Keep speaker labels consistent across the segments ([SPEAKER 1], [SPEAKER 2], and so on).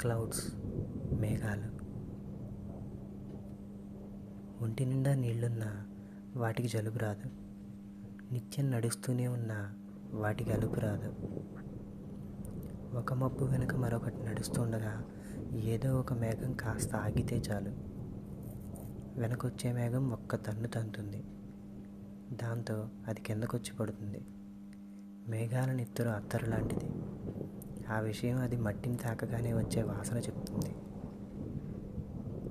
[SPEAKER 1] Clouds మేఘాలు. ఒంటి నిండా నీళ్ళున్న వాటికి జలుబు రాదు. నిత్యం నడుస్తూనే ఉన్న వాటికి అలుపు రాదు. ఒక మబ్బు వెనుక మరొకటి నడుస్తుండగా ఏదో ఒక మేఘం కాస్త ఆగితే చాలు. వెనకొచ్చే మేఘం ఒక్క తన్ను తంతుంది. దాంతో అది కిందకొచ్చి పడుతుంది. మేఘాల నెత్తురు అత్తరు లాంటిది. ఆ విషయం అది మట్టిని తాకగానే వచ్చే వాసన చెప్తుంది.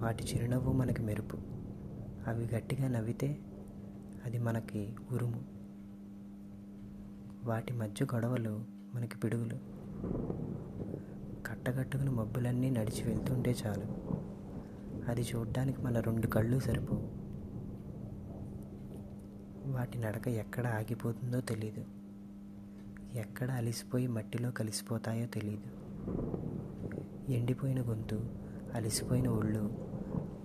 [SPEAKER 1] వాటి చిరునవ్వు మనకి మెరుపు. అవి గట్టిగా నవ్వితే అది మనకి ఉరుము. వాటి మధ్య గొడవలు మనకి పిడుగులు. కట్టగట్టుకుని మబ్బులన్నీ నడిచి వెళ్తుంటే చాలు. అది చూడడానికి మన రెండు కళ్ళు సరిపోవు. వాటి నడక ఎక్కడ ఆగిపోతుందో తెలీదు. ఎక్కడ అలిసిపోయి మట్టిలో కలిసిపోతాయో తెలీదు. ఎండిపోయిన గొంతు అలిసిపోయిన ఒళ్ళు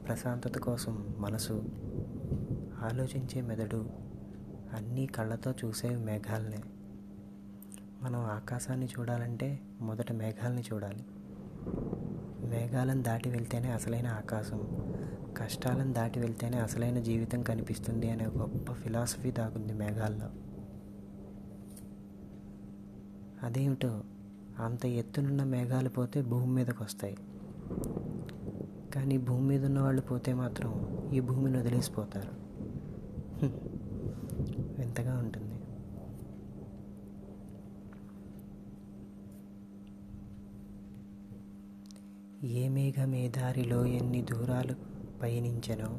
[SPEAKER 1] ప్రశాంతత కోసం మనసు ఆలోచించే మెదడు అన్నీ కళ్ళతో చూసేవి మేఘాలనే. మనం ఆకాశాన్ని చూడాలంటే మొదట మేఘాలని చూడాలి. మేఘాలను దాటి వెళ్తేనే అసలైన ఆకాశం కష్టాలను దాటి వెళ్తేనే అసలైన జీవితం కనిపిస్తుంది అనే గొప్ప ఫిలాసఫీ దాగుంది మేఘాల్లో. అదేమిటో? అంత ఎత్తునున్న మేఘాలు పోతే భూమి మీదకు వస్తాయి కానీ భూమి మీద ఉన్న వాళ్ళు పోతే మాత్రం ఈ భూమిని వదిలేసిపోతారు. వింతగా ఉంటుంది. ఏ మేఘమే దారిలో ఎన్ని దూరాలు పయనించెనో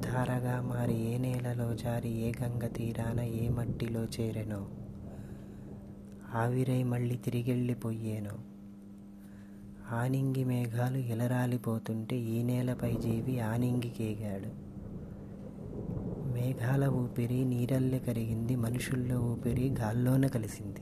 [SPEAKER 1] ధారగా మారి ఏ నేలలో జారి ఏ గంగ తీరాన ఏ మట్టిలో చేరెనో ఆవిరై మళ్ళీ తిరిగెళ్ళిపోయాను. ఆనింగి మేఘాలు ఎలరాలిపోతుంటే ఈ నేలపై జీవి ఆనింగికేగాడు మేఘాల ఊపిరి నీరల్లె కరిగింది మనుషుల్లో ఊపిరి గాల్లోన కలిసింది.